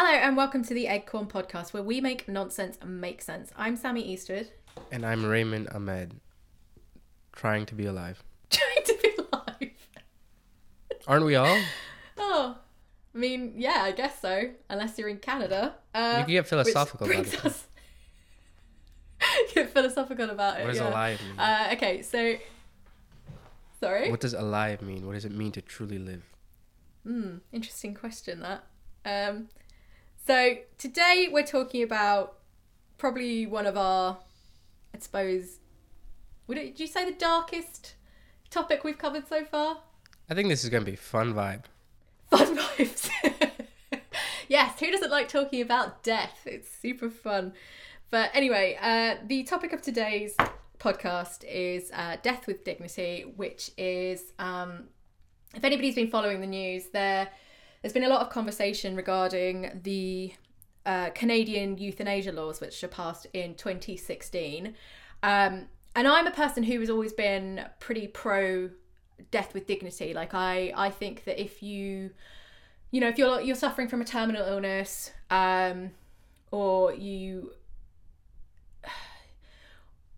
Hello and welcome to the Eggcorn podcast where we make nonsense and make sense. I'm Sammy Eastwood. And I'm Raymond Ahmed, trying to be alive. Trying to be alive. Aren't we all? Oh, I mean, yeah, I guess so. Unless you're in Canada. Uh, you can get philosophical about it. us- Get philosophical about it. What does yeah. alive mean? Uh, okay, so. Sorry? what does alive mean? What does it mean to truly live? Hmm, interesting question that. Um, so today we're talking about probably one of our, I suppose, would, it, you say the darkest topic we've covered so far? I think this is gonna be fun vibe. Fun vibes. yes, who doesn't like talking about death? It's super fun. But anyway, uh, the topic of today's podcast is uh, Death with Dignity, which is, um, if anybody's been following the news, there, there's been a lot of conversation regarding the uh, Canadian euthanasia laws, which were passed in 2016. Um, and I'm a person who has always been pretty pro death with dignity. Like I, I think that if you, you know, if you're you're suffering from a terminal illness, um, or you,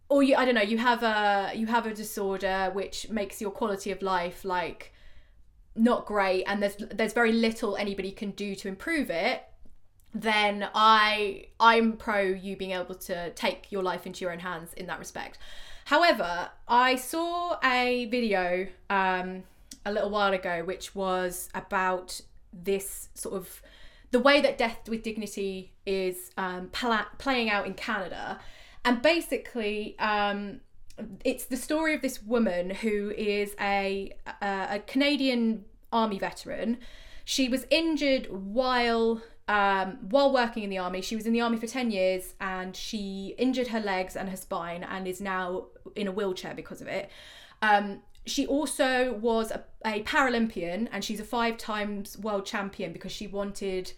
or you, I don't know, you have a you have a disorder which makes your quality of life like not great, and there's there's very little anybody can do to improve it. Then I I'm pro you being able to take your life into your own hands in that respect. However, I saw a video um, a little while ago which was about this sort of the way that death with dignity is um, pla- playing out in Canada. And basically, um, it's the story of this woman who is a, a, a Canadian army veteran. She was injured while um, while working in the army. She was in the army for 10 years and she injured her legs and her spine and is now in a wheelchair because of it. Um, she also was a, a Paralympian and she's a five times world champion because she wanted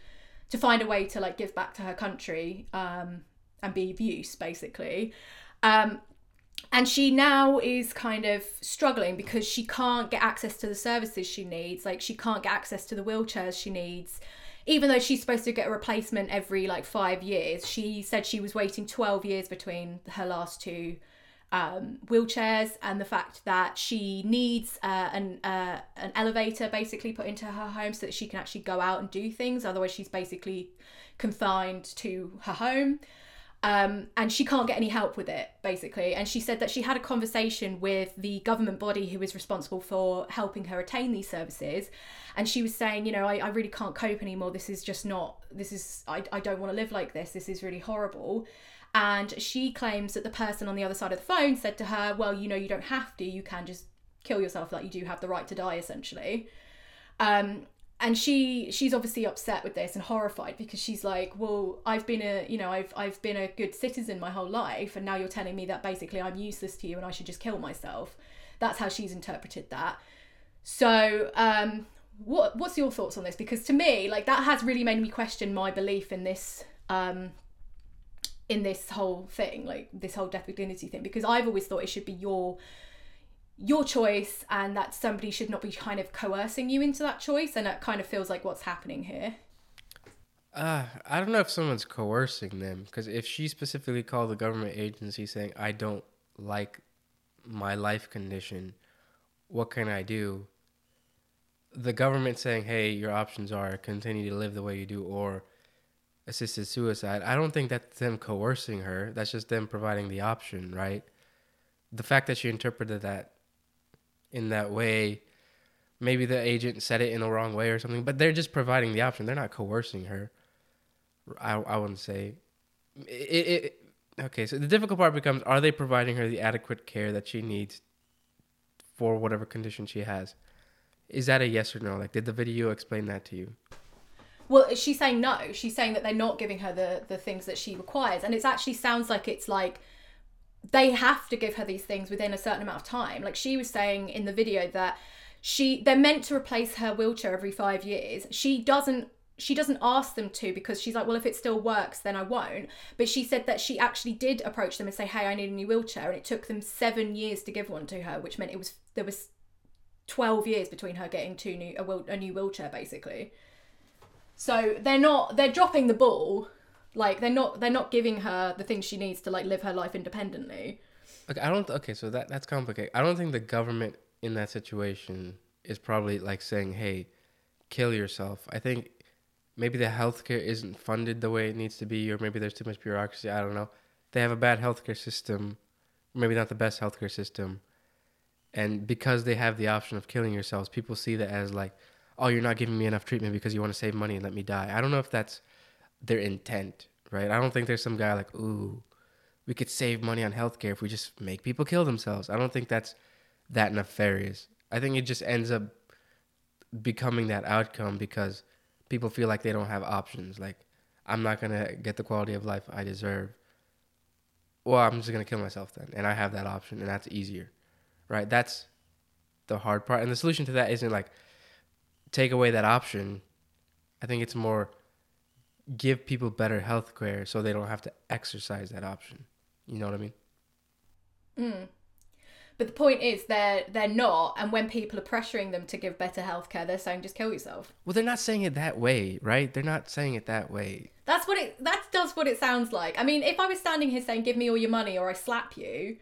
to find a way to like give back to her country um, and be of use basically. Um, and she now is kind of struggling because she can't get access to the services she needs. Like she can't get access to the wheelchairs she needs even though she's supposed to get a replacement every like five years, she said she was waiting 12 years between her last two um, wheelchairs, and the fact that she needs uh, an uh, an elevator basically put into her home so that she can actually go out and do things. Otherwise, she's basically confined to her home. Um, and she can't get any help with it basically. And she said that she had a conversation with the government body who is responsible for helping her attain these services. And she was saying you know i, I really can't cope anymore. This is just not this is i, I don't want to live like this. This is really horrible. And she claims that the person on the other side of the phone said to her well you know you don't have to. You can just kill yourself. Like you do have the right to die essentially. Um, and she she's obviously upset with this and horrified because she's like well i've been a you know i've i've been a good citizen my whole life and now you're telling me that basically i'm useless to you and i should just kill myself. That's how she's interpreted that. So um what what's your thoughts on this? Because to me like that has really made me question my belief in this um in this whole thing like this whole death with dignity thing because i've always thought it should be your your choice and that somebody should not be kind of coercing you into that choice and it kind of feels like what's happening here Uh, I don't know if someone's coercing them because if she specifically called the government agency saying, I don't like my life condition, what can I do? The government saying, hey, your options are continue to live the way you do or assisted suicide, I don't think that's them coercing her. That's just them providing the option, right? The fact that she interpreted that in that way, maybe the agent said it in the wrong way or something, but they're just providing the option. They're not coercing her. I, I wouldn't say. It, it, okay, so the difficult part becomes are they providing her the adequate care that she needs for whatever condition she has? Is that a yes or no? Like, did the video explain that to you? well she's saying no she's saying that they're not giving her the the things that she requires and it actually sounds like it's like they have to give her these things within a certain amount of time. Like she was saying in the video that she they're meant to replace her wheelchair every 5 years. She doesn't she doesn't ask them to because she's like well if it still works then I won't. But she said that she actually did approach them and say hey I need a new wheelchair. And it took them 7 years to give one to her which meant it was there was 12 years between her getting two new a, a new wheelchair basically. So they're not they're dropping the ball. Like they're not they're not giving her the things she needs to like live her life independently. Okay, I don't. Okay, so that that's complicated. I don't think the government in that situation is probably like saying, "Hey, kill yourself." I think maybe the healthcare isn't funded the way it needs to be, or maybe there's too much bureaucracy. I don't know. They have a bad healthcare system, maybe not the best healthcare system, and because they have the option of killing yourselves, people see that as like, "Oh, you're not giving me enough treatment because you want to save money and let me die." I don't know if that's their intent, right? I don't think there's some guy like, "Ooh." we could save money on healthcare if we just make people kill themselves. I don't think that's that nefarious. I think it just ends up becoming that outcome because people feel like they don't have options. Like, I'm not going to get the quality of life I deserve. Well, I'm just going to kill myself then. And I have that option, and that's easier, right? That's the hard part. And the solution to that isn't like take away that option. I think it's more give people better health care so they don't have to exercise that option. You know what I mean? Mm. But the point is, they're they're not, and when people are pressuring them to give better healthcare, they're saying just kill yourself. Well, they're not saying it that way, right? They're not saying it that way. That's what it. That does what it sounds like. I mean, if I was standing here saying, "Give me all your money, or I slap you,"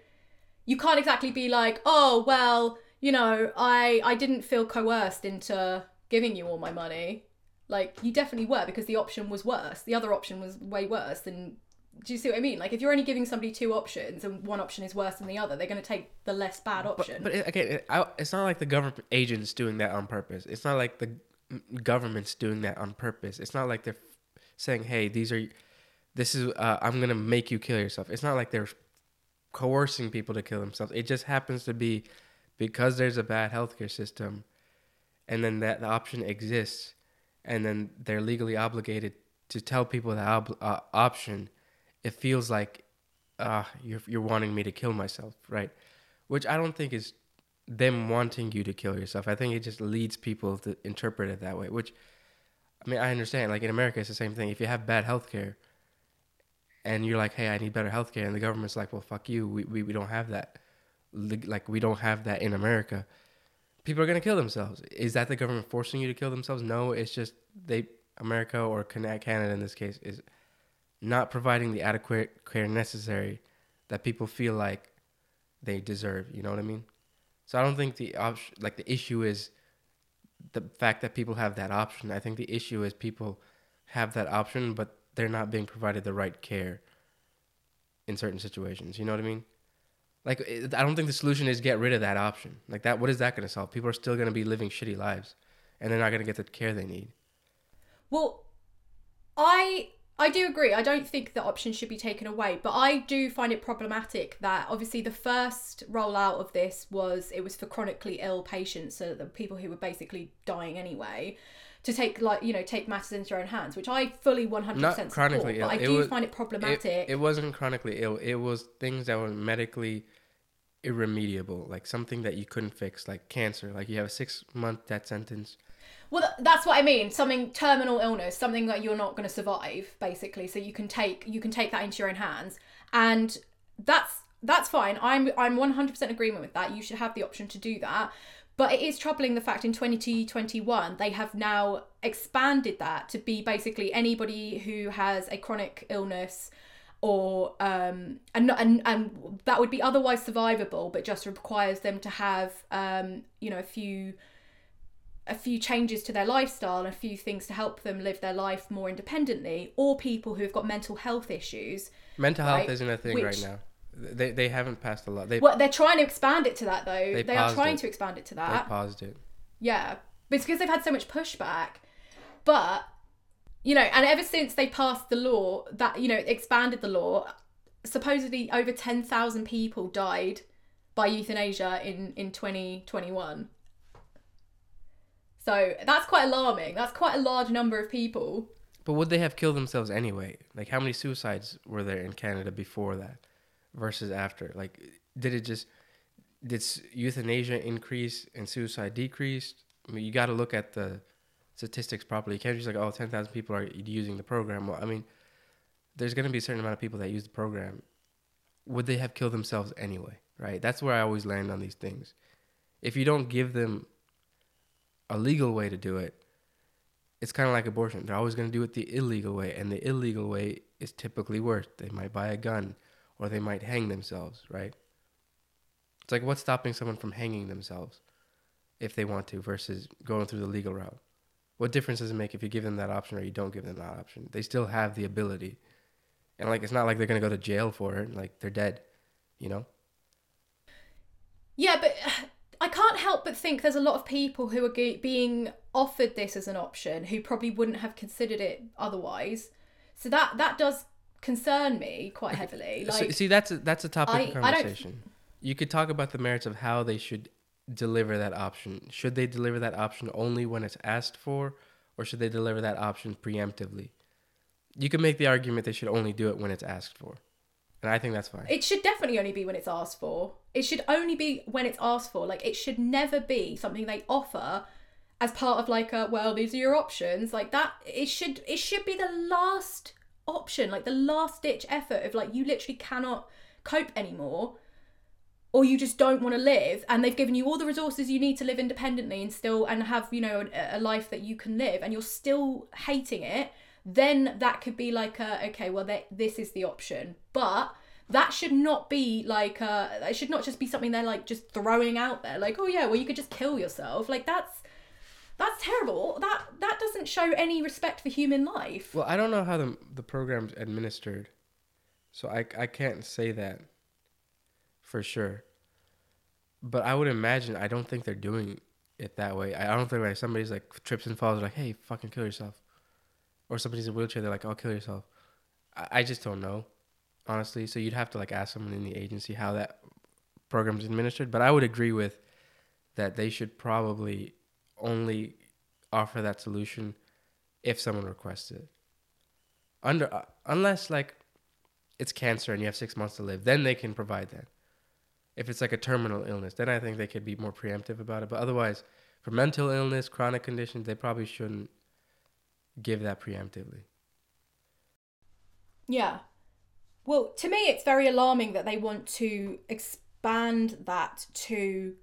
you can't exactly be like, "Oh, well, you know, I I didn't feel coerced into giving you all my money." Like you definitely were because the option was worse. The other option was way worse than do you see what I mean? Like if you're only giving somebody two options and one option is worse than the other, they're going to take the less bad option. But, but again, it, I, it's not like the government agents doing that on purpose. It's not like the government's doing that on purpose. It's not like they're saying, "Hey, these are, this is, uh, I'm going to make you kill yourself." It's not like they're coercing people to kill themselves. It just happens to be because there's a bad healthcare system, and then that the option exists, and then they're legally obligated to tell people the ob- uh, option it feels like uh, you're you're wanting me to kill myself, right? Which I don't think is them wanting you to kill yourself. I think it just leads people to interpret it that way. Which, I mean, I understand. Like in America, it's the same thing. If you have bad health care, and you're like, "Hey, I need better health care," and the government's like, "Well, fuck you. We we, we don't have that. Like we don't have that in America." People are gonna kill themselves. Is that the government forcing you to kill themselves? No, it's just they America or Canada in this case is not providing the adequate care necessary that people feel like they deserve. You know what I mean? So I don't think the like the issue is the fact that people have that option. I think the issue is people have that option, but they're not being provided the right care in certain situations. You know what I mean? Like eh, I don't think the solution is get rid of that option. Like that, what is that going to solve? People are still going to be living shitty lives, and they're not going to get the care they need. Well, I I do agree. I don't think the option should be taken away, but I do find it problematic that obviously the first rollout of this was it was for chronically ill patients, so the people who were basically dying anyway, to take like you know take matters into your own hands, which I fully one hundred percent support. Ill. But I it do was, find it problematic. It, it wasn't chronically ill. It was things that were medically irremediable, like something that you couldn't fix, like cancer. Like you have a six month death sentence well, that's what I mean. Something terminal illness, something that you're not going to survive, basically. So you can take you can take that into your own hands, and that's that's fine. I'm I'm 100% agreement with that. You should have the option to do that. But it is troubling the fact in 2021 they have now expanded that to be basically anybody who has a chronic illness or um and and and that would be otherwise survivable but just requires them to have um you know a few a few changes to their lifestyle and a few things to help them live their life more independently, or people who have got mental health issues. Mental right, health isn't a thing which, right now. They, they haven't passed a lot. They, well, they're trying to expand it to that though. They, they are trying it. to expand it to that. They paused it. Yeah, but it's because they've had so much pushback. But you know, and ever since they passed the law that you know expanded the law, supposedly over ten thousand people died by euthanasia in in twenty twenty one. So that's quite alarming. That's quite a large number of people. But would they have killed themselves anyway? Like, how many suicides were there in Canada before that versus after? Like, did it just, did euthanasia increase and suicide decrease? I mean, you got to look at the statistics properly. You can't just like, oh, 10,000 people are using the program. Well, I mean, there's going to be a certain amount of people that use the program. Would they have killed themselves anyway? Right? That's where I always land on these things. If you don't give them a legal way to do it, it's kind of like abortion. They're always going to do it the illegal way, and the illegal way is typically worse. They might buy a gun, or they might hang themselves, right? It's like what's stopping someone from hanging themselves if they want to versus going through the legal route? What difference does it make if you give them that option or you don't give them that option? They still have the ability. And like it's not like they're going to go to jail for it, like they're dead, you know? Yeah, but I can't help but think there's a lot of people who are being offered this as an option who probably wouldn't have considered it otherwise. So that that does concern me quite heavily. So- see, that's a, that's a topic I- of conversation. You could talk about the merits of how they should deliver that option. Should they deliver that option only when it's asked for, or should they deliver that option preemptively? You could make the argument they should only do it when it's asked for, and I think that's fine. It should definitely only be when it's asked for. It should only be when it's asked for. Like it should never be something they offer as part of like a well, these are your options. Like that it should it should be the last option, like the last ditch effort of like you literally cannot cope anymore or you just don't want to live and they've given you all the resources you need to live independently and still and have you know a, a life that you can live and you're still hating it then that could be like a okay well that this is the option. But that should not be like uh it should not just be something they're like just throwing out there like oh yeah well you could just kill yourself. Like that's that's terrible that that doesn't show any respect for human life Well, I don't know how the the program's administered, so I I can't say that for sure. But I would imagine I don't think they're doing it that way. I don't think like somebody's like trips and falls like, hey, fucking kill yourself, or somebody's in a wheelchair, they're like, I'll kill yourself. I, I just don't know, honestly. So you'd have to like ask someone in the agency how that program's administered. But I would agree with that they should probably only offer that solution if someone requests it under uh, unless like it's cancer and you have six months to live, then they can provide that. If it's like a terminal illness, then I think they could be more preemptive about it. But otherwise, for mental illness, chronic conditions, they probably shouldn't give that preemptively. Yeah. Well, to me, it's very alarming that they want to expand that to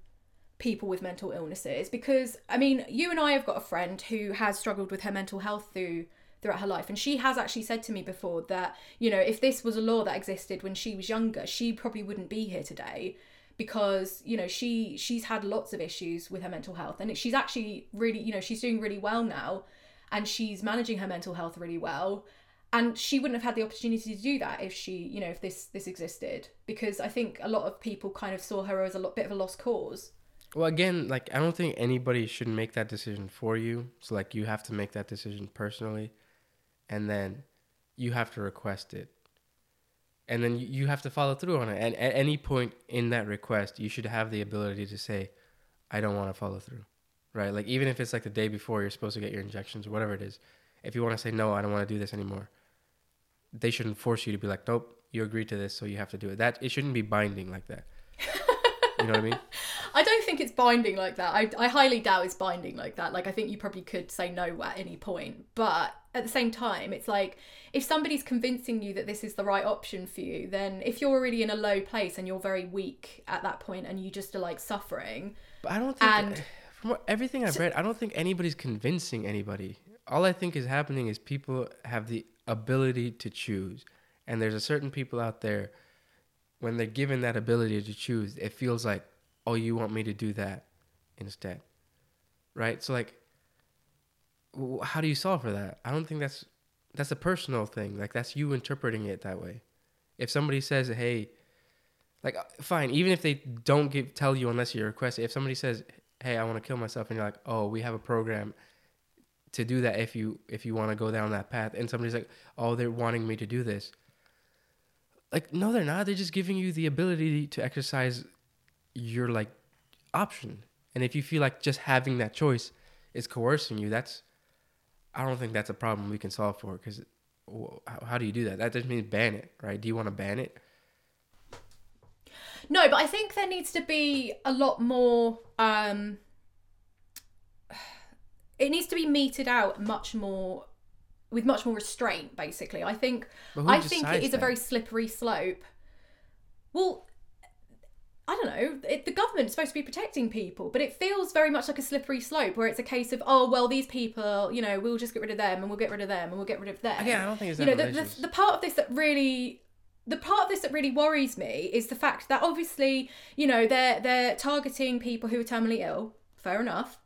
people with mental illnesses because, I mean, you and I have got a friend who has struggled with her mental health through throughout her life. And she has actually said to me before that you know if this was a law that existed when she was younger she probably wouldn't be here today because you know she she's had lots of issues with her mental health. And she's actually really you know she's doing really well now and she's managing her mental health really well. And she wouldn't have had the opportunity to do that if she you know if this this existed because i think a lot of people kind of saw her as a lot bit of a lost cause Well, again, like I don't think anybody should make that decision for you. So like you have to make that decision personally, and then you have to request it, and then you- have to follow through on it. And at any point in that request, you should have the ability to say, "I don't want to follow through," right? Like even if it's like the day before you're supposed to get your injections or whatever it is, if you want to say no, I don't want to do this anymore, they shouldn't force you to be like, "Nope, you agreed to this, so you have to do it." That it shouldn't be binding like that. you know what I mean? i don't think it's binding like that. I, I highly doubt it's binding like that. Like i think you probably could say no at any point but at the same time it's like if somebody's convincing you that this is the right option for you then if you're already in a low place and you're very weak at that point and you just are like suffering But I don't think And- eh, from what, everything I've read, I don't think anybody's convincing anybody. All I think is happening is people have the ability to choose, and there's a certain people out there when they're given that ability to choose, it feels like, oh, you want me to do that instead, right? So like, how do you solve for that? I don't think that's that's a personal thing. Like that's you interpreting it that way. If somebody says, hey, like uh, fine, even if they don't give tell you unless you request it. If somebody says, "Hey, I want to kill myself," and you're like, "Oh, we have a program to do that if you if you want to go down that path," and somebody's like, "Oh, they're wanting me to do this," like no, they're not. They're just giving you the ability to exercise your like option, and if you feel like just having that choice is coercing you, that's I don't think that's a problem we can solve for because. How, do you do that? That just means ban it, right? Do you want to ban it? No, but I think there needs to be a lot more. Um, it needs to be meted out much more with much more restraint. Basically, I think. I think it is is a very slippery slope. Well, I don't know, it, the government's supposed to be protecting people, but it feels very much like a slippery slope where it's a case of, oh, well, these people, you know, we'll just get rid of them and we'll get rid of them and we'll get rid of them. Again, I don't think it's you that know, the, the, the part of this that really the part of this that really worries me is the fact that obviously, you know, they're they're targeting people who are terminally ill, fair enough.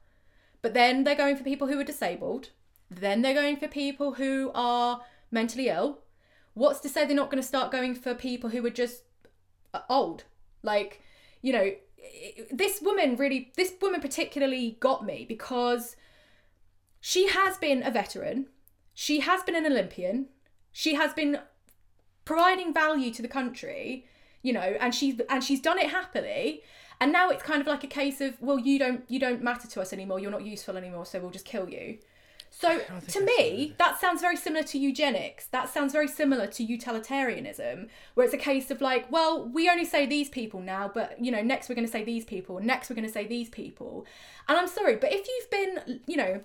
But then they're going for people who are disabled. Then they're going for people who are mentally ill. What's to say they're not going to start going for people who are just uh, old? Like, you know, this woman really, this woman particularly got me because she has been a veteran. She has been an Olympian. She has been providing value to the country, you know, and she's and she's done it happily. And now it's kind of like a case of, well, you don't you don't matter to us anymore. You're not useful anymore, so we'll just kill you. So to me, that sounds very similar to eugenics. That sounds very similar to utilitarianism, where it's a case of like, well, we only say these people now, but you know, next we're going to say these people, next we're going to say these people. And I'm sorry, but if you've been, you know,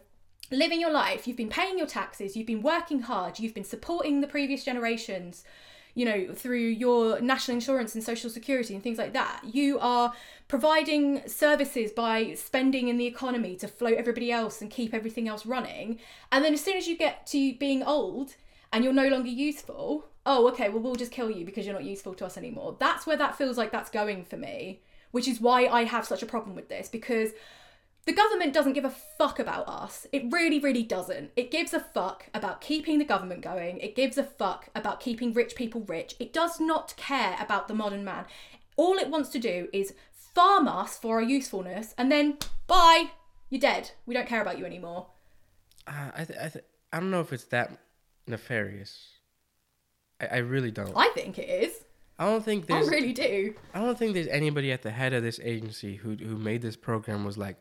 living your life, you've been paying your taxes, you've been working hard, you've been supporting the previous generations, you know, through your national insurance and social security and things like that. You are providing services by spending in the economy to float everybody else and keep everything else running. And then as soon as you get to being old and you're no longer useful, oh, okay, well, we'll just kill you because you're not useful to us anymore. That's where that feels like that's going for me, which is why I have such a problem with this because the government doesn't give a fuck about us. It really, really doesn't. It gives a fuck about keeping the government going. It gives a fuck about keeping rich people rich. It does not care about the modern man. All it wants to do is farm us for our usefulness and then bye, you're dead. We don't care about you anymore. Uh, I, th- I, th- I don't know if it's that nefarious. I, I really don't. I think it is. I don't think I there's. really do. I don't think there's anybody at the head of this agency who who made this program was like,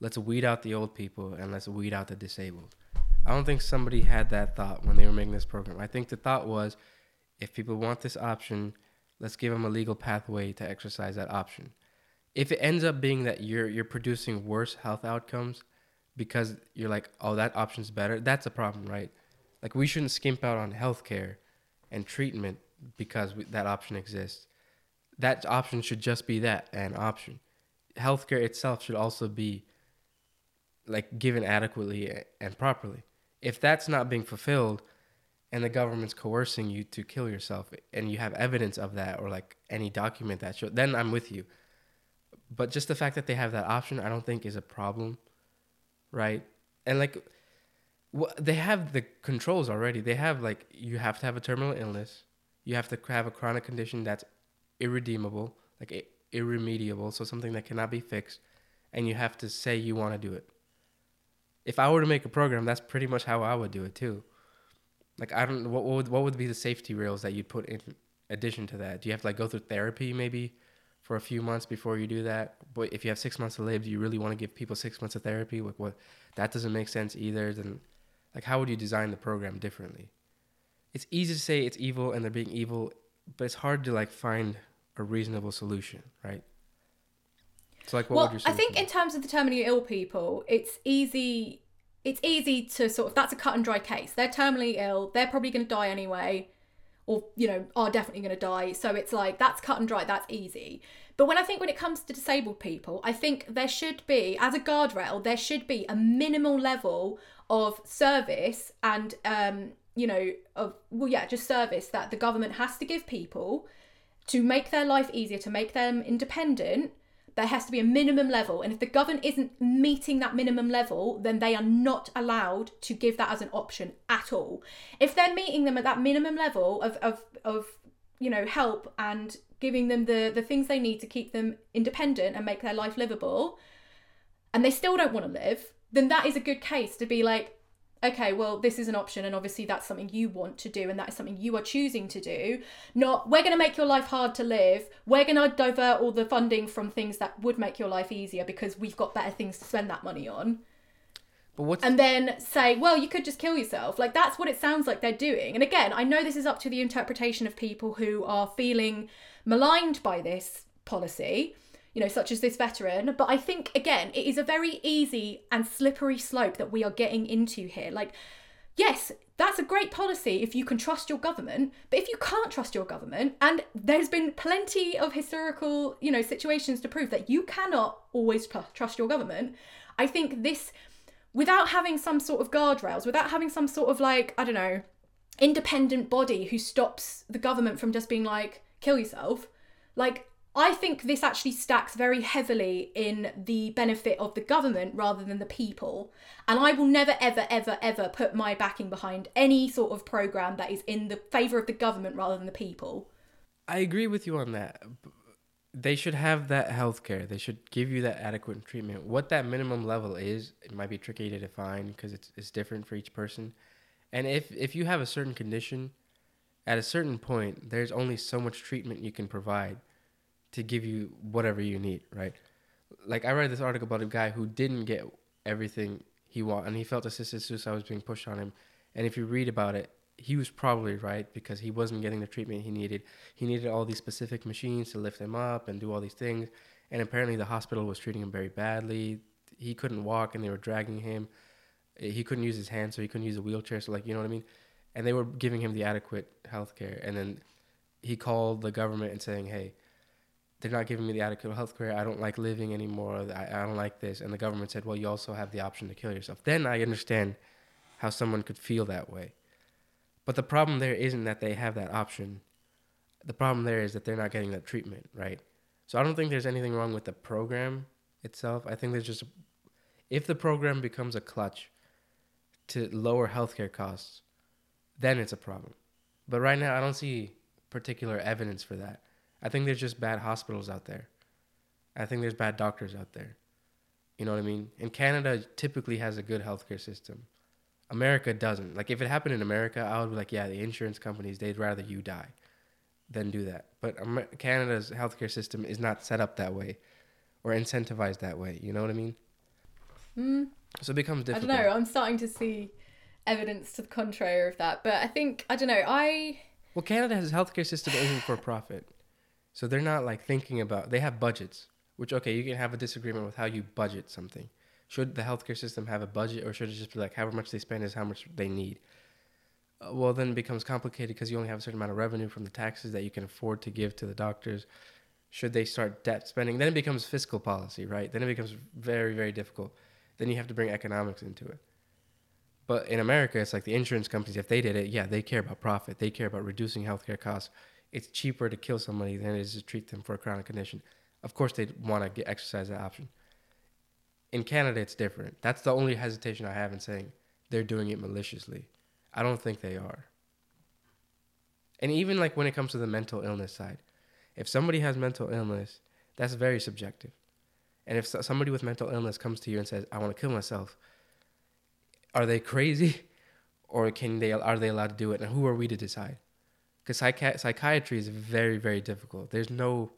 let's weed out the old people and let's weed out the disabled. I don't think somebody had that thought when they were making this program. I think the thought was, if people want this option, let's give them a legal pathway to exercise that option. If it ends up being that you're you're producing worse health outcomes because you're like, oh, that option's better, that's a problem, right? Like we shouldn't skimp out on healthcare and treatment because we, that option exists. That option should just be that an option. Healthcare itself should also be like given adequately and properly. If that's not being fulfilled and the government's coercing you to kill yourself and you have evidence of that or like any document that show then I'm with you. But just the fact that they have that option I don't think is a problem. Right? And like wh- they have the controls already. They have like you have to have a terminal illness. You have to have a chronic condition that's irredeemable, like irremediable, so something that cannot be fixed, and you have to say you want to do it. If I were to make a program, that's pretty much how I would do it too. Like I don't what what would, what would be the safety rails that you'd put in addition to that? Do you have to like go through therapy maybe for a few months before you do that? But if you have six months to live, do you really want to give people six months of therapy? Like what that doesn't make sense either. Then like how would you design the program differently? It's easy to say it's evil and they're being evil, but it's hard to like find a reasonable solution, right? So like well, I think in terms of the terminally ill people, it's easy. It's easy to sort of that's a cut and dry case. They're terminally ill. They're probably going to die anyway, or you know are definitely going to die. So it's like that's cut and dry. That's easy. But when I think when it comes to disabled people, I think there should be as a guardrail there should be a minimal level of service and um you know of well yeah just service that the government has to give people to make their life easier to make them independent there has to be a minimum level and if the government isn't meeting that minimum level then they are not allowed to give that as an option at all. If they're meeting them at that minimum level of of, of you know help and giving them the the things they need to keep them independent and make their life livable and they still don't want to live then that is a good case to be like okay, well, this is an option, and obviously that's something you want to do, and that is something you are choosing to do. Not, we're going to make your life hard to live. We're going to divert all the funding from things that would make your life easier because we've got better things to spend that money on. But what's And then say, well, you could just kill yourself. Like, that's what it sounds like they're doing. And again, I know this is up to the interpretation of people who are feeling maligned by this policy you know, such as this veteran. But I think, again, it is a very easy and slippery slope that we are getting into here. Like, yes, that's a great policy if you can trust your government but if you can't trust your government and there's been plenty of historical you know situations to prove that you cannot always trust your government i think this without having some sort of guardrails without having some sort of like i don't know independent body who stops the government from just being like kill yourself like I think this actually stacks very heavily in the benefit of the government rather than the people. And I will never, ever, ever, ever put my backing behind any sort of program that is in the favour of the government rather than the people. I agree with you on that. They should have that health care. They should give you that adequate treatment. What that minimum level is, it might be tricky to define because it's, it's different for each person. And if, if you have a certain condition, at a certain point, there's only so much treatment you can provide to give you whatever you need, right? Like I read this article about a guy who didn't get everything he wanted, and he felt assisted suicide was being pushed on him. And if you read about it, he was probably right because he wasn't getting the treatment he needed. He needed all these specific machines to lift him up and do all these things. And apparently, the hospital was treating him very badly. He couldn't walk, and they were dragging him. He couldn't use his hands, so he couldn't use a wheelchair. So, like, you know what I mean? And they were giving him the adequate health care. And then he called the government and saying, "Hey, they're not giving me the adequate health care. I don't like living anymore. I, I don't like this. And the government said, well, you also have the option to kill yourself. Then I understand how someone could feel that way. But the problem there isn't that they have that option. The problem there is that they're not getting that treatment, right? So I don't think there's anything wrong with the program itself. I think there's just, if the program becomes a clutch to lower healthcare costs, then it's a problem. But right now, I don't see particular evidence for that. I think there's just bad hospitals out there. I think there's bad doctors out there. You know what I mean? And Canada typically has a good healthcare system. America doesn't. Like if it happened in America, I would be like, yeah, the insurance companies they'd rather you die than do that. But Amer- Canada's healthcare system is not set up that way or incentivized that way. You know what I mean? Mm. So it becomes difficult. I don't know. I'm starting to see evidence to the contrary of that, but I think I don't know. I well, Canada's healthcare system isn't for profit. So they're not like thinking about they have budgets, which okay, you can have a disagreement with how you budget something. Should the healthcare system have a budget or should it just be like however much they spend is how much they need? Uh, well, then it becomes complicated because you only have a certain amount of revenue from the taxes that you can afford to give to the doctors. Should they start debt spending? Then it becomes fiscal policy, right? Then it becomes very, very difficult. Then you have to bring economics into it. But in America, it's like the insurance companies, if they did it, yeah, they care about profit. They care about reducing healthcare costs it's cheaper to kill somebody than it is to treat them for a chronic condition. Of course, they'd want to get exercise that option. In Canada, it's different. That's the only hesitation I have in saying they're doing it maliciously. I don't think they are. And even like when it comes to the mental illness side, if somebody has mental illness, that's very subjective. And if somebody with mental illness comes to you and says, "I want to kill myself," are they crazy, or can they? Are they allowed to do it? And who are we to decide? Because psychi- psychiatry is very very difficult. There's no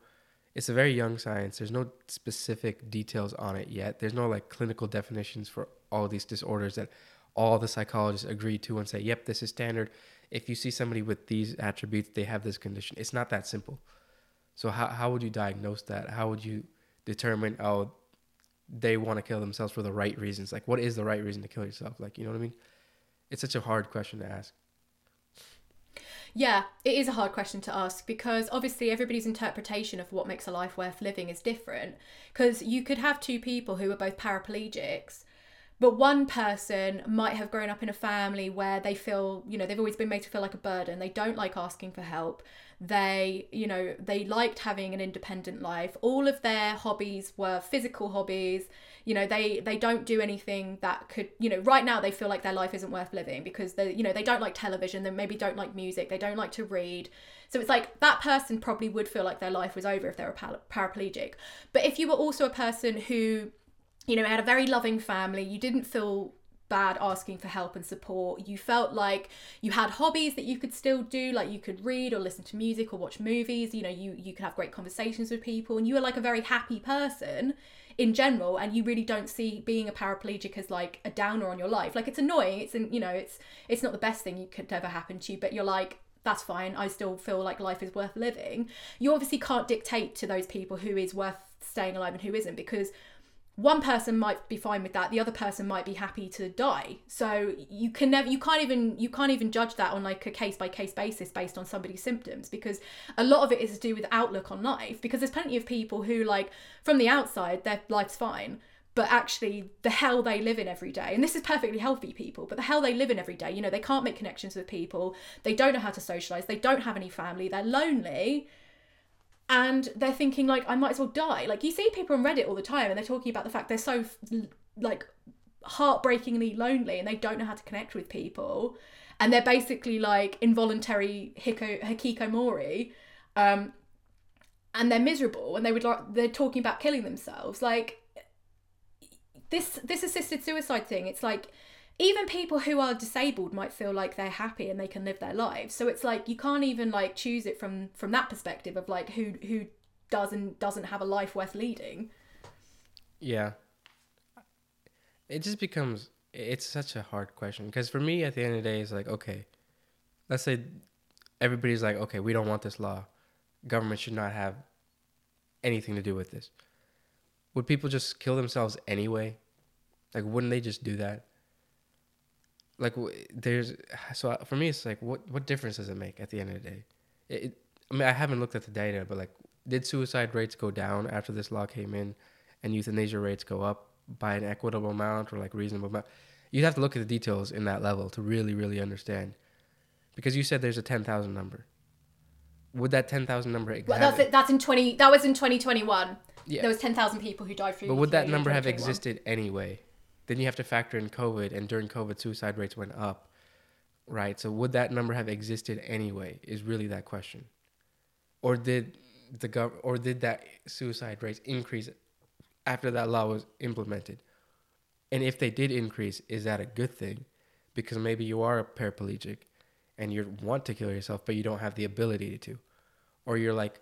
it's a very young science. There's no specific details on it yet. There's no like clinical definitions for all these disorders that all the psychologists agree to and say yep this is standard. If you see somebody with these attributes they have this condition. It's not that simple. So how, how would you diagnose that? How would you determine oh they want to kill themselves for the right reasons? Like what is the right reason to kill yourself? Like you know what i mean? It's such a hard question to ask yeah, it is a hard question to ask because obviously everybody's interpretation of what makes a life worth living is different. Because you could have two people who are both paraplegics, but one person might have grown up in a family where they feel, you know, they've always been made to feel like a burden. They don't like asking for help they you know they liked having an independent life all of their hobbies were physical hobbies you know they they don't do anything that could you know right now they feel like their life isn't worth living because they you know they don't like television they maybe don't like music they don't like to read so it's like that person probably would feel like their life was over if they were paraplegic but if you were also a person who you know had a very loving family you didn't feel bad asking for help and support. You felt like you had hobbies that you could still do, like you could read or listen to music or watch movies. You know, you you could have great conversations with people, and you were like a very happy person in general. And you really don't see being a paraplegic as like a downer on your life. Like it's annoying. It's you know, it's it's not the best thing you could ever happen to you, but you're like that's fine. I still feel like life is worth living. You obviously can't dictate to those people who is worth staying alive and who isn't because one person might be fine with that the other person might be happy to die. So you can never you can't even you can't even judge that on like a case by case basis based on somebody's symptoms because a lot of it is to do with outlook on life because there's plenty of people who like from the outside their life's fine but actually the hell they live in every day and this is perfectly healthy people but the hell they live in every day you know they can't make connections with people they don't know how to socialize they don't have any family they're lonely and they're thinking like i might as well die. Like you see people on reddit all the time and they're talking about the fact they're so like heartbreakingly lonely and they don't know how to connect with people. And they're basically like involuntary hiko, hikikomori um and they're miserable and they would like they're talking about killing themselves. Like this this assisted suicide thing it's like even people who are disabled might feel like they're happy and they can live their lives. So it's like you can't even like choose it from from that perspective of like who who doesn't doesn't have a life worth leading. Yeah. It just becomes it's such a hard question. Because for me at the end of the day it's like okay let's say everybody's like okay we don't want this law. Government should not have anything to do with this. Would people just kill themselves anyway? Like, wouldn't they just do that? Like, there's so uh, for me, it's like, what what difference does it make at the end of the day? It, it, I mean, I haven't looked at the data, but like, did suicide rates go down after this law came in, and euthanasia rates go up by an equitable amount or like reasonable amount? You'd have to look at the details in that level to really, really understand. Because you said there's a ten thousand number. Would that ten thousand number? Well, that's it. That's in twenty. That was in twenty twenty one. Yeah. There was 10,000 people who died from But would that number have existed anyway? Then you have to factor in COVID, and during COVID, suicide rates went up, right? So would that number have existed anyway? Is really that question, or did the gov or did that suicide rates increase after that law was implemented? And if they did increase, is that a good thing? Because maybe you are a paraplegic and you want to kill yourself, but you don't have the ability to, or you're like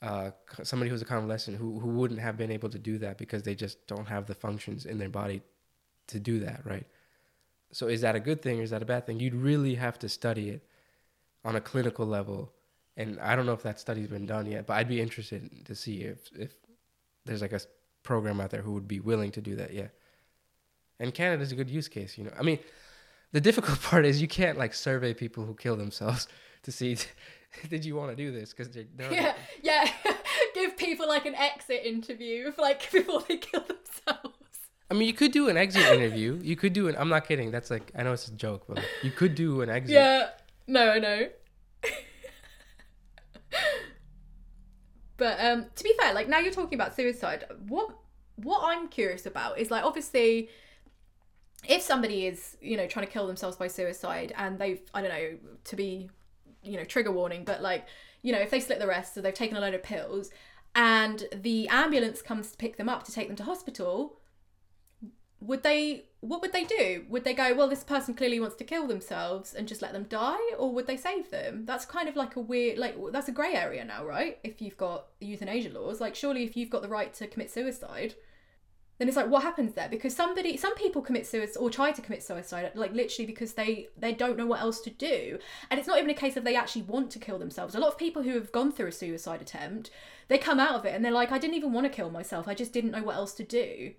uh, somebody who's a convalescent who, who wouldn't have been able to do that because they just don't have the functions in their body to do that, right? So is that a good thing or is that a bad thing? You'd really have to study it on a clinical level. And I don't know if that study's been done yet, but I'd be interested to see if, if there's like a program out there who would be willing to do that, yeah. And Canada's a good use case, you know. I mean, the difficult part is you can't like survey people who kill themselves to see did you want to do this? Because yeah, yeah, give people like an exit interview, like before they kill themselves. I mean, you could do an exit interview. You could do an. I'm not kidding. That's like I know it's a joke, but like, you could do an exit. Yeah. No, I know. but um, to be fair, like now you're talking about suicide. What what I'm curious about is like obviously if somebody is you know trying to kill themselves by suicide and they've i don't know to be you know trigger warning but like you know if they slit the wrist so they've taken a load of pills and the ambulance comes to pick them up to take them to hospital would they what would they do? Would they go well this person clearly wants to kill themselves and just let them die? Or would they save them? That's kind of like a weird like that's a grey area now right? If you've got euthanasia laws. Like surely if you've got the right to commit suicide then it's like what happens there? Because somebody some people commit suicide or try to commit suicide like literally because they they don't know what else to do. And it's not even a case of they actually want to kill themselves. A lot of people who have gone through a suicide attempt they come out of it and they're like i didn't even want to kill myself. I just didn't know what else to do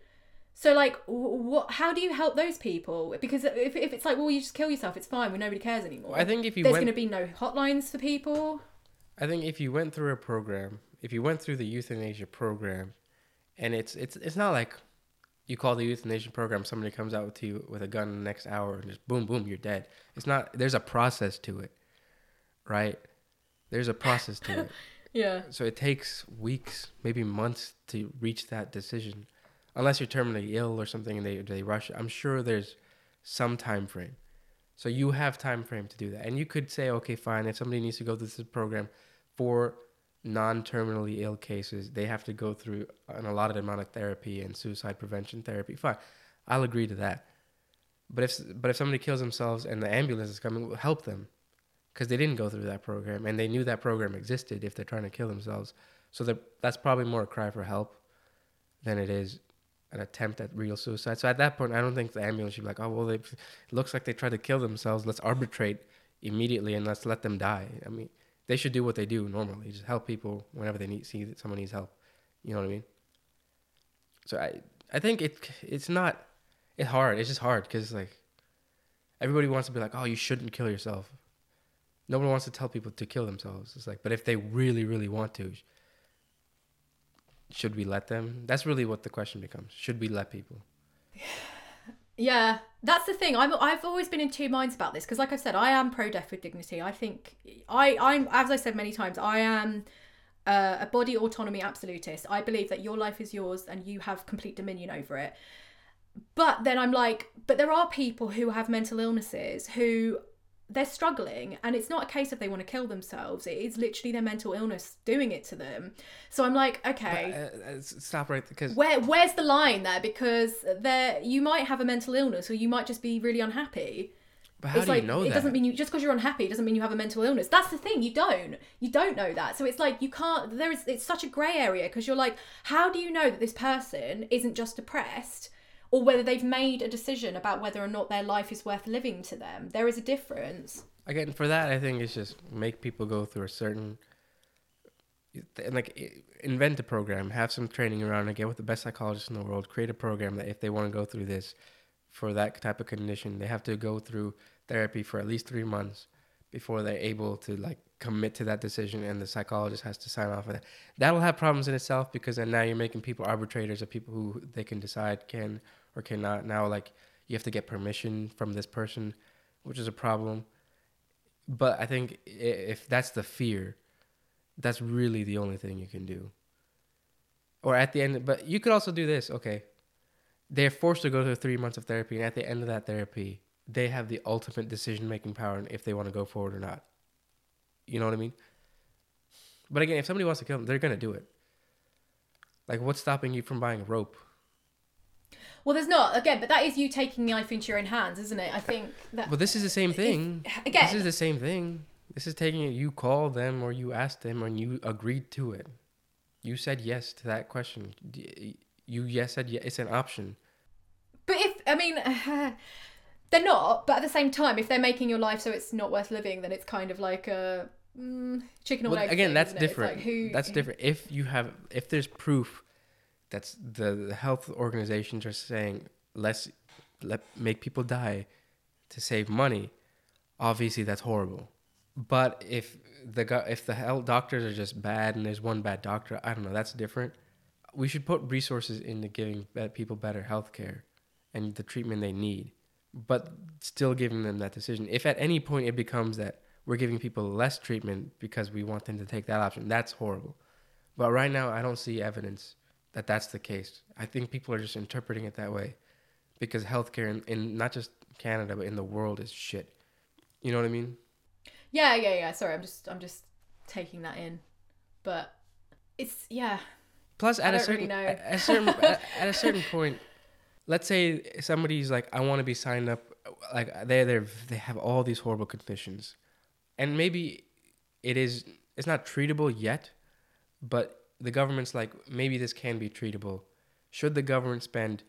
so like what how do you help those people because if, if it's like well you just kill yourself it's fine when nobody cares anymore i think if you there's went... going to be no hotlines for people i think if you went through a program if you went through the euthanasia program and it's it's it's not like you call the euthanasia program, somebody comes out with you with a gun in the next hour and just boom, boom, you're dead. It's not. There's a process to it, right? There's a process to it. yeah. So it takes weeks, maybe months to reach that decision, unless you're terminally ill or something and they they rush. I'm sure there's some time frame. So you have time frame to do that, and you could say, okay, fine. If somebody needs to go through this program for non-terminally ill cases, they have to go through an allotted amount of therapy and suicide prevention therapy. Fine, I'll agree to that. But if but if somebody kills themselves and the ambulance is coming, help them because they didn't go through that program and they knew that program existed if they're trying to kill themselves. So that's probably more a cry for help than it is an attempt at real suicide. So at that point, I don't think the ambulance should be like, oh well, it looks like they tried to kill themselves. Let's arbitrate immediately and let's let them die. I mean, they should do what they do normally, just help people whenever they need see that someone needs help. You know what I mean? So I I think it it's not it's hard. It's just hard because like everybody wants to be like, oh, you shouldn't kill yourself. No one wants to tell people to kill themselves. It's like, but if they really, really want to, should we let them? That's really what the question becomes. Should we let people? Yeah, that's the thing. I'm I've always been in two minds about this because, like I've said, I am pro death with dignity. I think I I'm as I said many times, I am uh, a body autonomy absolutist. I believe that your life is yours and you have complete dominion over it. But then I'm like, but there are people who have mental illnesses who they're struggling and it's not a case of they want to kill themselves it is literally their mental illness doing it to them. So i'm like okay. But, uh, uh stop right because where where's the line there? Because there you might have a mental illness or you might just be really unhappy. But how it's do like you know it that? doesn't mean you just because you're unhappy doesn't mean you have a mental illness. That's the thing you don't. You don't know that. So it's like you can't there is it's such a gray area because you're like how do you know that this person isn't just depressed or whether they've made a decision about whether or not their life is worth living to them. There is a difference. Again, for that, I think it's just make people go through a certain, like, invent a program, have some training around it, get with the best psychologists in the world, create a program that if they want to go through this for that type of condition, they have to go through therapy for at least three months before they're able to like commit to that decision and the psychologist has to sign off on it. That'll have problems in itself because then now you're making people arbitrators of people who they can decide can or cannot. Now, like you have to get permission from this person, which is a problem. But I think if that's the fear, that's really the only thing you can do. Or at the end, but you could also do this. Okay, they're forced to go through three months of therapy, and at the end of that therapy, they have the ultimate decision making power and if they want to go forward or not. You know what I mean? But again, if somebody wants to kill them, they're gonna do it. Like, what's stopping you from buying a rope? Well, there's not again, but that is you taking the life into your own hands, isn't it? I think that. Well, this is the same thing. If, again, this is the same thing. This is taking it. You called them or you asked them and you agreed to it. You said yes to that question. You yes said yes. It's an option. But if I mean. they're not, but at the same time, if they're making your life so it's not worth living, then it's kind of like a mm, chicken or well, egg. Again, thing, that's different. Like who, that's different. If you have, if there's proof that's the, the health organizations are saying let's let make people die to save money. Obviously that's horrible. But if the if the health doctors are just bad and there's one bad doctor i don't know that's different. We should put resources into giving people better health care and the treatment they need but still giving them that decision. If at any point it becomes that we're giving people less treatment because we want them to take that option that's horrible. But right now i don't see evidence that that's the case. I think people are just interpreting it that way because healthcare in, in not just Canada but in the world is shit. You know what I mean? Yeah, yeah, yeah. Sorry, I'm just I'm just taking that in. But it's yeah. Plus at a certain really at a certain at, at a certain point let's say somebody's like I want to be signed up like they they they have all these horrible conditions. And maybe it is it's not treatable yet, but the government's like, maybe this can be treatable. Should the government spend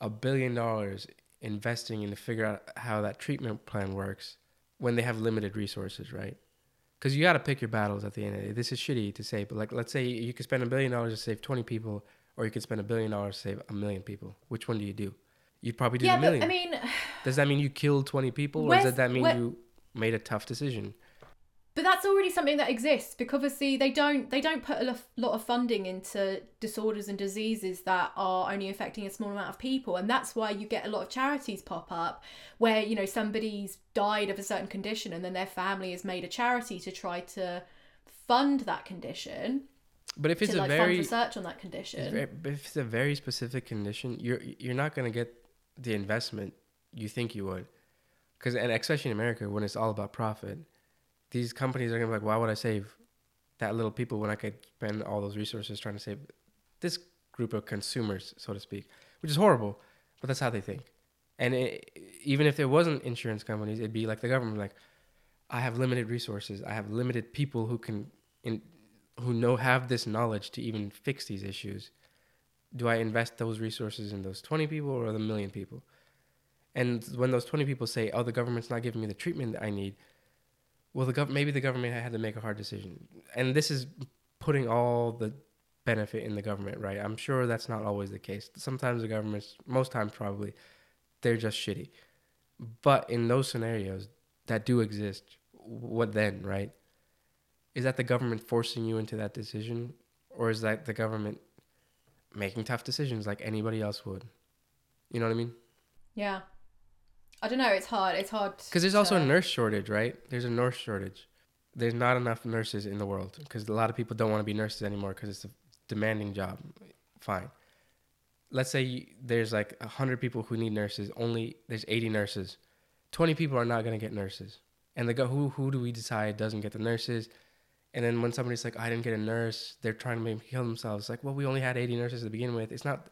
a billion dollars investing in to figure out how that treatment plan works when they have limited resources, right? Because you got to pick your battles at the end of the day. This is shitty to say, but like, let's say you could spend a billion dollars to save 20 people, or you could spend a billion dollars to save a million people. Which one do you do? You'd probably do yeah, the million. But, I mean, does that mean you killed 20 people, or does that mean you made a tough decision? But that's already something that exists because obviously they don't they don't put a lot of funding into disorders and diseases that are only affecting a small amount of people. And that's why you get a lot of charities pop up where you know somebody's died of a certain condition and then their family has made a charity to try to fund that condition but if it's to, a like, very research on that condition. If it's a very specific condition you're you're not going to get the investment you think you would. Because and especially in america when it's all about profit these companies are gonna be like, why would I save that little people when I could spend all those resources trying to save this group of consumers, so to speak, which is horrible, but that's how they think. And it, even if there wasn't insurance companies, it'd be like the government, like, I have limited resources. I have limited people who can, in, who know have this knowledge to even fix these issues. Do I invest those resources in those 20 people or the million people? And when those 20 people say, "Oh, the government's not giving me the treatment that I need," well, the gov- maybe the government had to make a hard decision, and this is putting all the benefit in the government, right? I'm sure that's not always the case. Sometimes the governments, most times probably, they're just shitty. But in those scenarios that do exist, what then, right? Is that the government forcing you into that decision, or is that the government making tough decisions like anybody else would? You know what I mean? Yeah. I don't know. It's hard. It's hard. Because there's also a nurse shortage, right? There's a nurse shortage. There's not enough nurses in the world because a lot of people don't want to be nurses anymore because it's a demanding job. Fine. Let's say you, there's like 100 people who need nurses, only there's 80 nurses. 20 people are not going to get nurses. And the go who who do we decide doesn't get the nurses? And then when somebody's like, I didn't get a nurse, they're trying to make kill themselves. Like, well, we only had 80 nurses to begin with. It's not.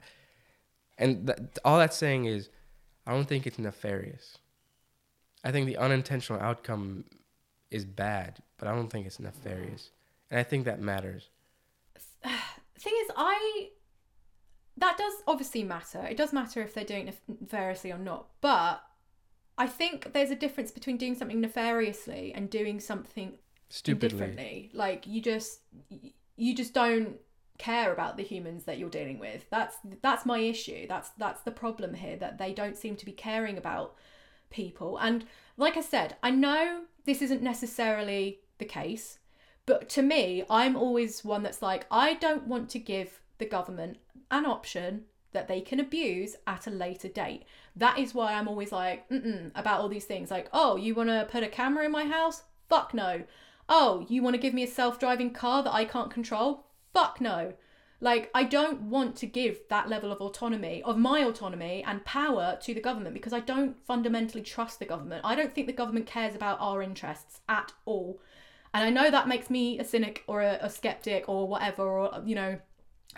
And th- all that's saying is, I don't think it's nefarious. I think the unintentional outcome is bad, but I don't think it's nefarious. And I think that matters. thing is, I that does obviously matter. It does matter if they're doing it nefariously or not. But I think there's a difference between doing something nefariously and doing something Stupidly. differently. Like you just you just don't care about the humans that you're dealing with. That's that's my issue. That's that's the problem here that they don't seem to be caring about people. And like I said, I know this isn't necessarily the case, but to me, I'm always one that's like I don't want to give the government an option that they can abuse at a later date. That is why I'm always like, mm about all these things. Like, oh, you want to put a camera in my house? Fuck no. Oh, you want to give me a self driving car that I can't control? Fuck no. Like, I don't want to give that level of autonomy, of my autonomy and power to the government because I don't fundamentally trust the government. I don't think the government cares about our interests at all. And I know that makes me a cynic or a, a skeptic or whatever, or, you know,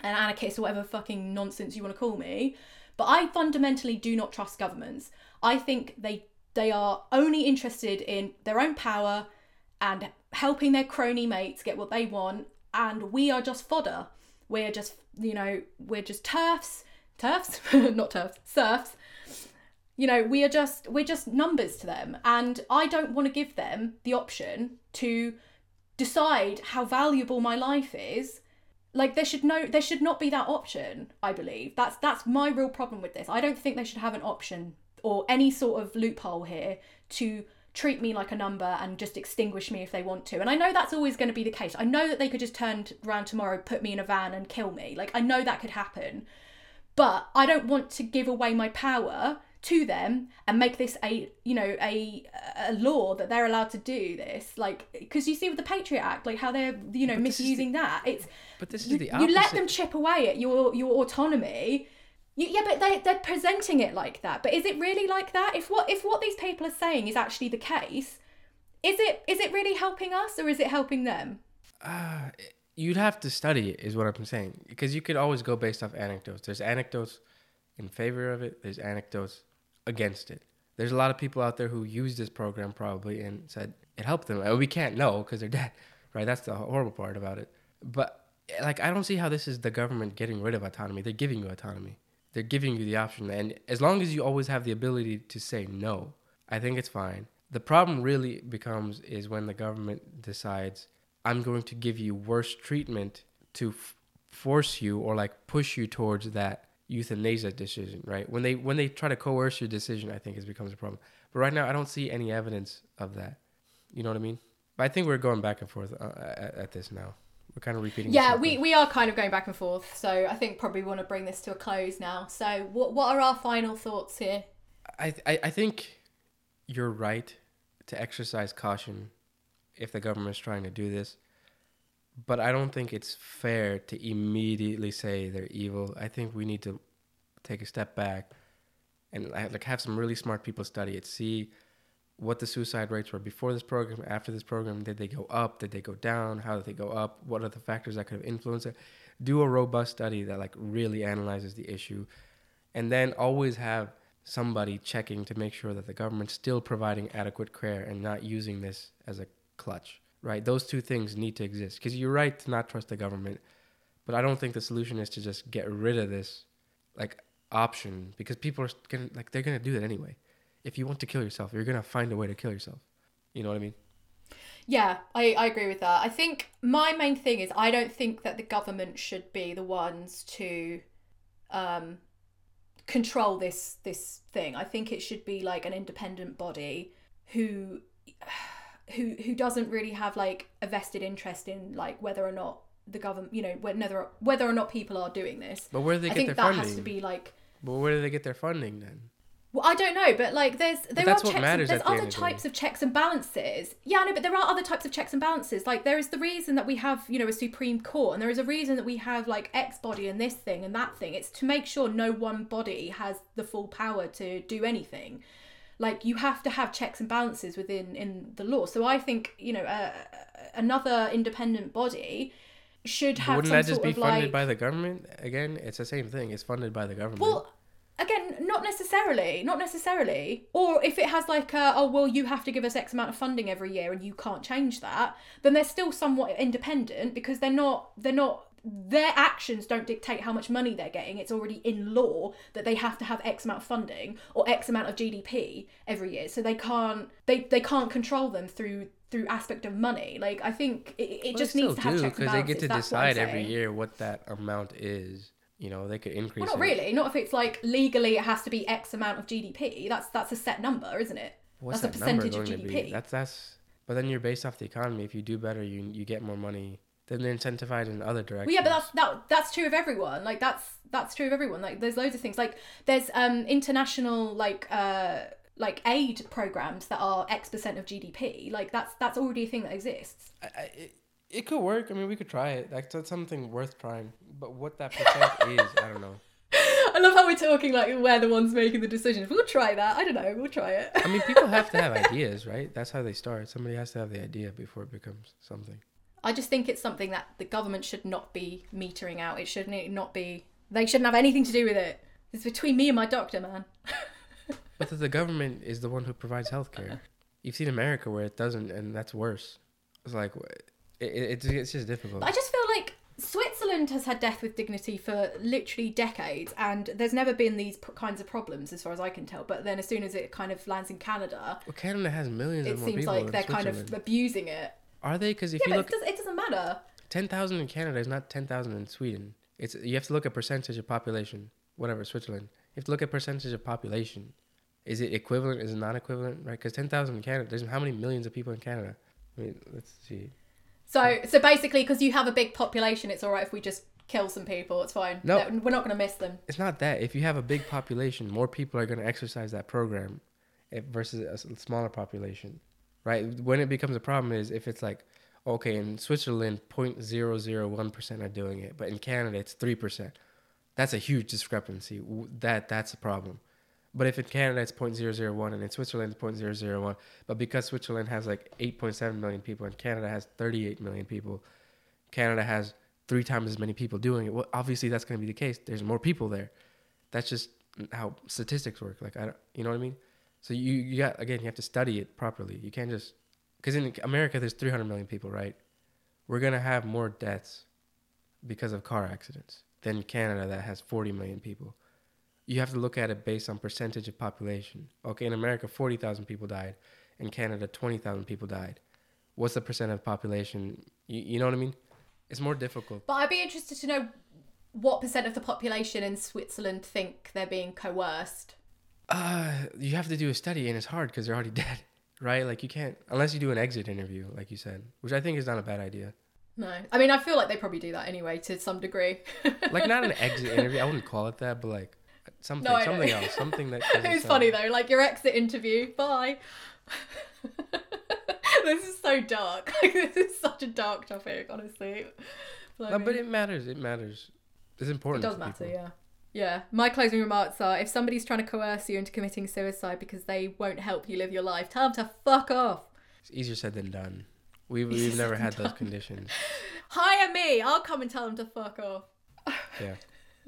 an anarchist or whatever fucking nonsense you want to call me. But I fundamentally do not trust governments. I think they they are only interested in their own power and helping their crony mates get what they want, and we are just fodder. We're just you know we're just turfs, turfs, not turfs, serfs. You know we are just we're just numbers to them, and I don't want to give them the option to decide how valuable my life is like there should no there should not be that option i believe that's that's my real problem with this i don't think they should have an option or any sort of loophole here to treat me like a number and just extinguish me if they want to. And i know that's always going to be the case. I know that they could just turn around tomorrow put me in a van and kill me. Like i know that could happen. But i don't want to give away my power to them and make this a you know a a law that they're allowed to do this. Like because you see with the patriot act like how they're you know But this the- misusing that. It's But this is you, the you let them chip away at your your autonomy you, yeah but they, they're presenting it like that but is it really like that if what if what these people are saying is actually the case is it is it really helping us or is it helping them Uh, you'd have to study it, is what I'm saying. Because you could always go based off anecdotes. There's anecdotes in favor of it, there's anecdotes against it. There's a lot of people out there who used this program probably and said it helped them. We can't know because they're dead, right? That's the horrible part about it. But, like, I don't see how this is the government getting rid of autonomy. They're giving you autonomy, they're giving you the option. And as long as you always have the ability to say no, I think it's fine. The problem really becomes is when the government decides I'm going to give you worse treatment to f- force you or like push you towards that euthanasia decision, right? When they when they try to coerce your decision, I think it becomes a problem. But right now, I don't see any evidence of that. You know what I mean? But I think we're going back and forth uh, at, at this now. We're kind of repeating. yeah we, thing. we are kind of going back and forth so i think probably want to bring this to a close now so what, what are our final thoughts here I, I I think you're right to exercise caution if the government's trying to do this. But I don't think it's fair to immediately say they're evil. I think we need to take a step back and like have some really smart people study it, see what the suicide rates were before this program, after this program. Did they go up? Did they go down? How did they go up? What are the factors that could have influenced it? Do a robust study that like really analyzes the issue, and then always have somebody checking to make sure that the government's still providing adequate care and not using this as a clutch. Right? Those two things need to exist because you're right to not trust the government, but I don't think the solution is to just get rid of this like option because people are gonna like they're gonna do that anyway. If you want to kill yourself, you're gonna find a way to kill yourself. You know what I mean? Yeah, I, I agree with that. I think my main thing is I don't think that the government should be the ones to um, control this this thing. I think it should be like an independent body who who who doesn't really have like a vested interest in like whether or not the government, you know, whether whether or not people are doing this. But where do they I get think their that funding? has to be like But where do they get their funding then? Well, I don't know, but like there's there are checks. And, there's at the end other of the types day. of checks and balances. Yeah, I know, but there are other types of checks and balances. Like there is the reason that we have you know a supreme court, and there is a reason that we have like X body and this thing and that thing. It's to make sure no one body has the full power to do anything. Like you have to have checks and balances within in the law. So I think you know uh, another independent body should have wouldn't that just be funded like by the government? Again, it's the same thing. It's funded by the government. well, again, necessarily, not necessarily. Or if it has like, a, oh well, you have to give us X amount of funding every year, and you can't change that, then they're still somewhat independent because they're not, they're not. Their actions don't dictate how much money they're getting. It's already in law that they have to have X amount of funding or X amount of GDP every year. So they can't, they they can't control them through through aspect of money. Like I think it, it Well, just needs to have do, checks and balances. they get to That's decide every year what that amount is. You know, they could increase. Well, not it. really. Not if it's like legally it has to be X amount of GDP. That's that's a set number, isn't it? What's that's a that number percentage of going to GDP. be? That's that's. But then you're based off the economy. If you do better, you you get more money. Then they're incentivized in other directions. Well, yeah, but that's that that's true of everyone. Like that's that's true of everyone. Like there's loads of things. Like there's um international like uh like aid programs that are X percent of GDP. Like that's that's already a thing that exists. I, I, it, it could work. I mean, we could try it. Like that's something worth trying. But what that percent is, I don't know. I love how we're talking like we're the ones making the decisions. We'll try that. I don't know. We'll try it. I mean, people have to have ideas, right? That's how they start. Somebody has to have the idea before it becomes something. I just think it's something that the government should not be metering out. It should not not be. They shouldn't have anything to do with it. It's between me and my doctor, man. But the, the government is the one who provides healthcare. You've seen America where it doesn't, and that's worse. It's like it, it, it's just difficult. But I just feel like Switzerland has had death with dignity for literally decades, and there's never been these p- kinds of problems, as far as I can tell. But then, as soon as it kind of lands in Canada, Well, Canada has millions it of more seems like they're kind of abusing it. Are they? Because if Yeah, you but look, it, does, it doesn't matter. ten thousand in Canada is not ten thousand in Sweden. It's you have to look at percentage of population. Whatever Switzerland, you have to look at percentage of population. Is it equivalent? Is it not equivalent? Right? Because ten thousand in Canada. There's how many millions of people in Canada? I mean, let's see. So, so basically, because you have a big population, it's all right if we just kill some people. It's fine. No. we're not going to miss them. It's not that. If you have a big population, more people are going to exercise that program eh, versus a s- smaller population, right? When it becomes a problem is if it's like, okay, in Switzerland, 0.001% are doing it, but in Canada, it's 3%. That's a huge discrepancy. W- That That's a problem. But if in Canada, it's 0.001 and in Switzerland, it's 0.001, but because Switzerland has like 8.7 million people and Canada has 38 million people, Canada has three times as many people doing it. Well, obviously that's going to be the case. There's more people there. That's just how statistics work. Like I, don't, you know what I mean. So you you got again, you have to study it properly. You can't just because in America there's 300 million people, right? We're gonna have more deaths because of car accidents than Canada that has 40 million people. You have to look at it based on percentage of population. Okay, in America 40,000 people died. In Canada 20,000 people died. What's the percent of population? You, you know what I mean? It's more difficult. But I'd be interested to know what percent of the population in Switzerland think they're being coerced. Uh, you have to do a study, and it's hard because they're already dead, right? Like you can't unless you do an exit interview, like you said, which I think is not a bad idea. No, I mean I feel like they probably do that anyway to some degree. Like not an exit interview, I wouldn't call it that, but like something, No, something else, something that. it was funny though, like your exit interview. Bye. this is so dark. Like this is such a dark topic, honestly. No, but it matters. It matters. It's important. It does matter, people. yeah. Yeah. My closing remarks are if somebody's trying to coerce you into committing suicide because they won't help you live your life, tell them to fuck off. It's easier said than done. We've we've never had those conditions. Hire me. I'll come and tell them to fuck off. Yeah.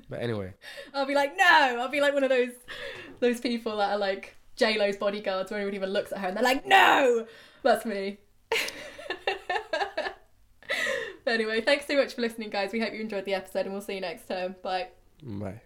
But anyway, I'll be like, no. I'll be like one of those those people that are like J Lo's bodyguards, where everyone even looks at her and they're like, no. That's me. anyway, thanks so much for listening, guys. We hope you enjoyed the episode, and we'll see you next time. Bye. bye.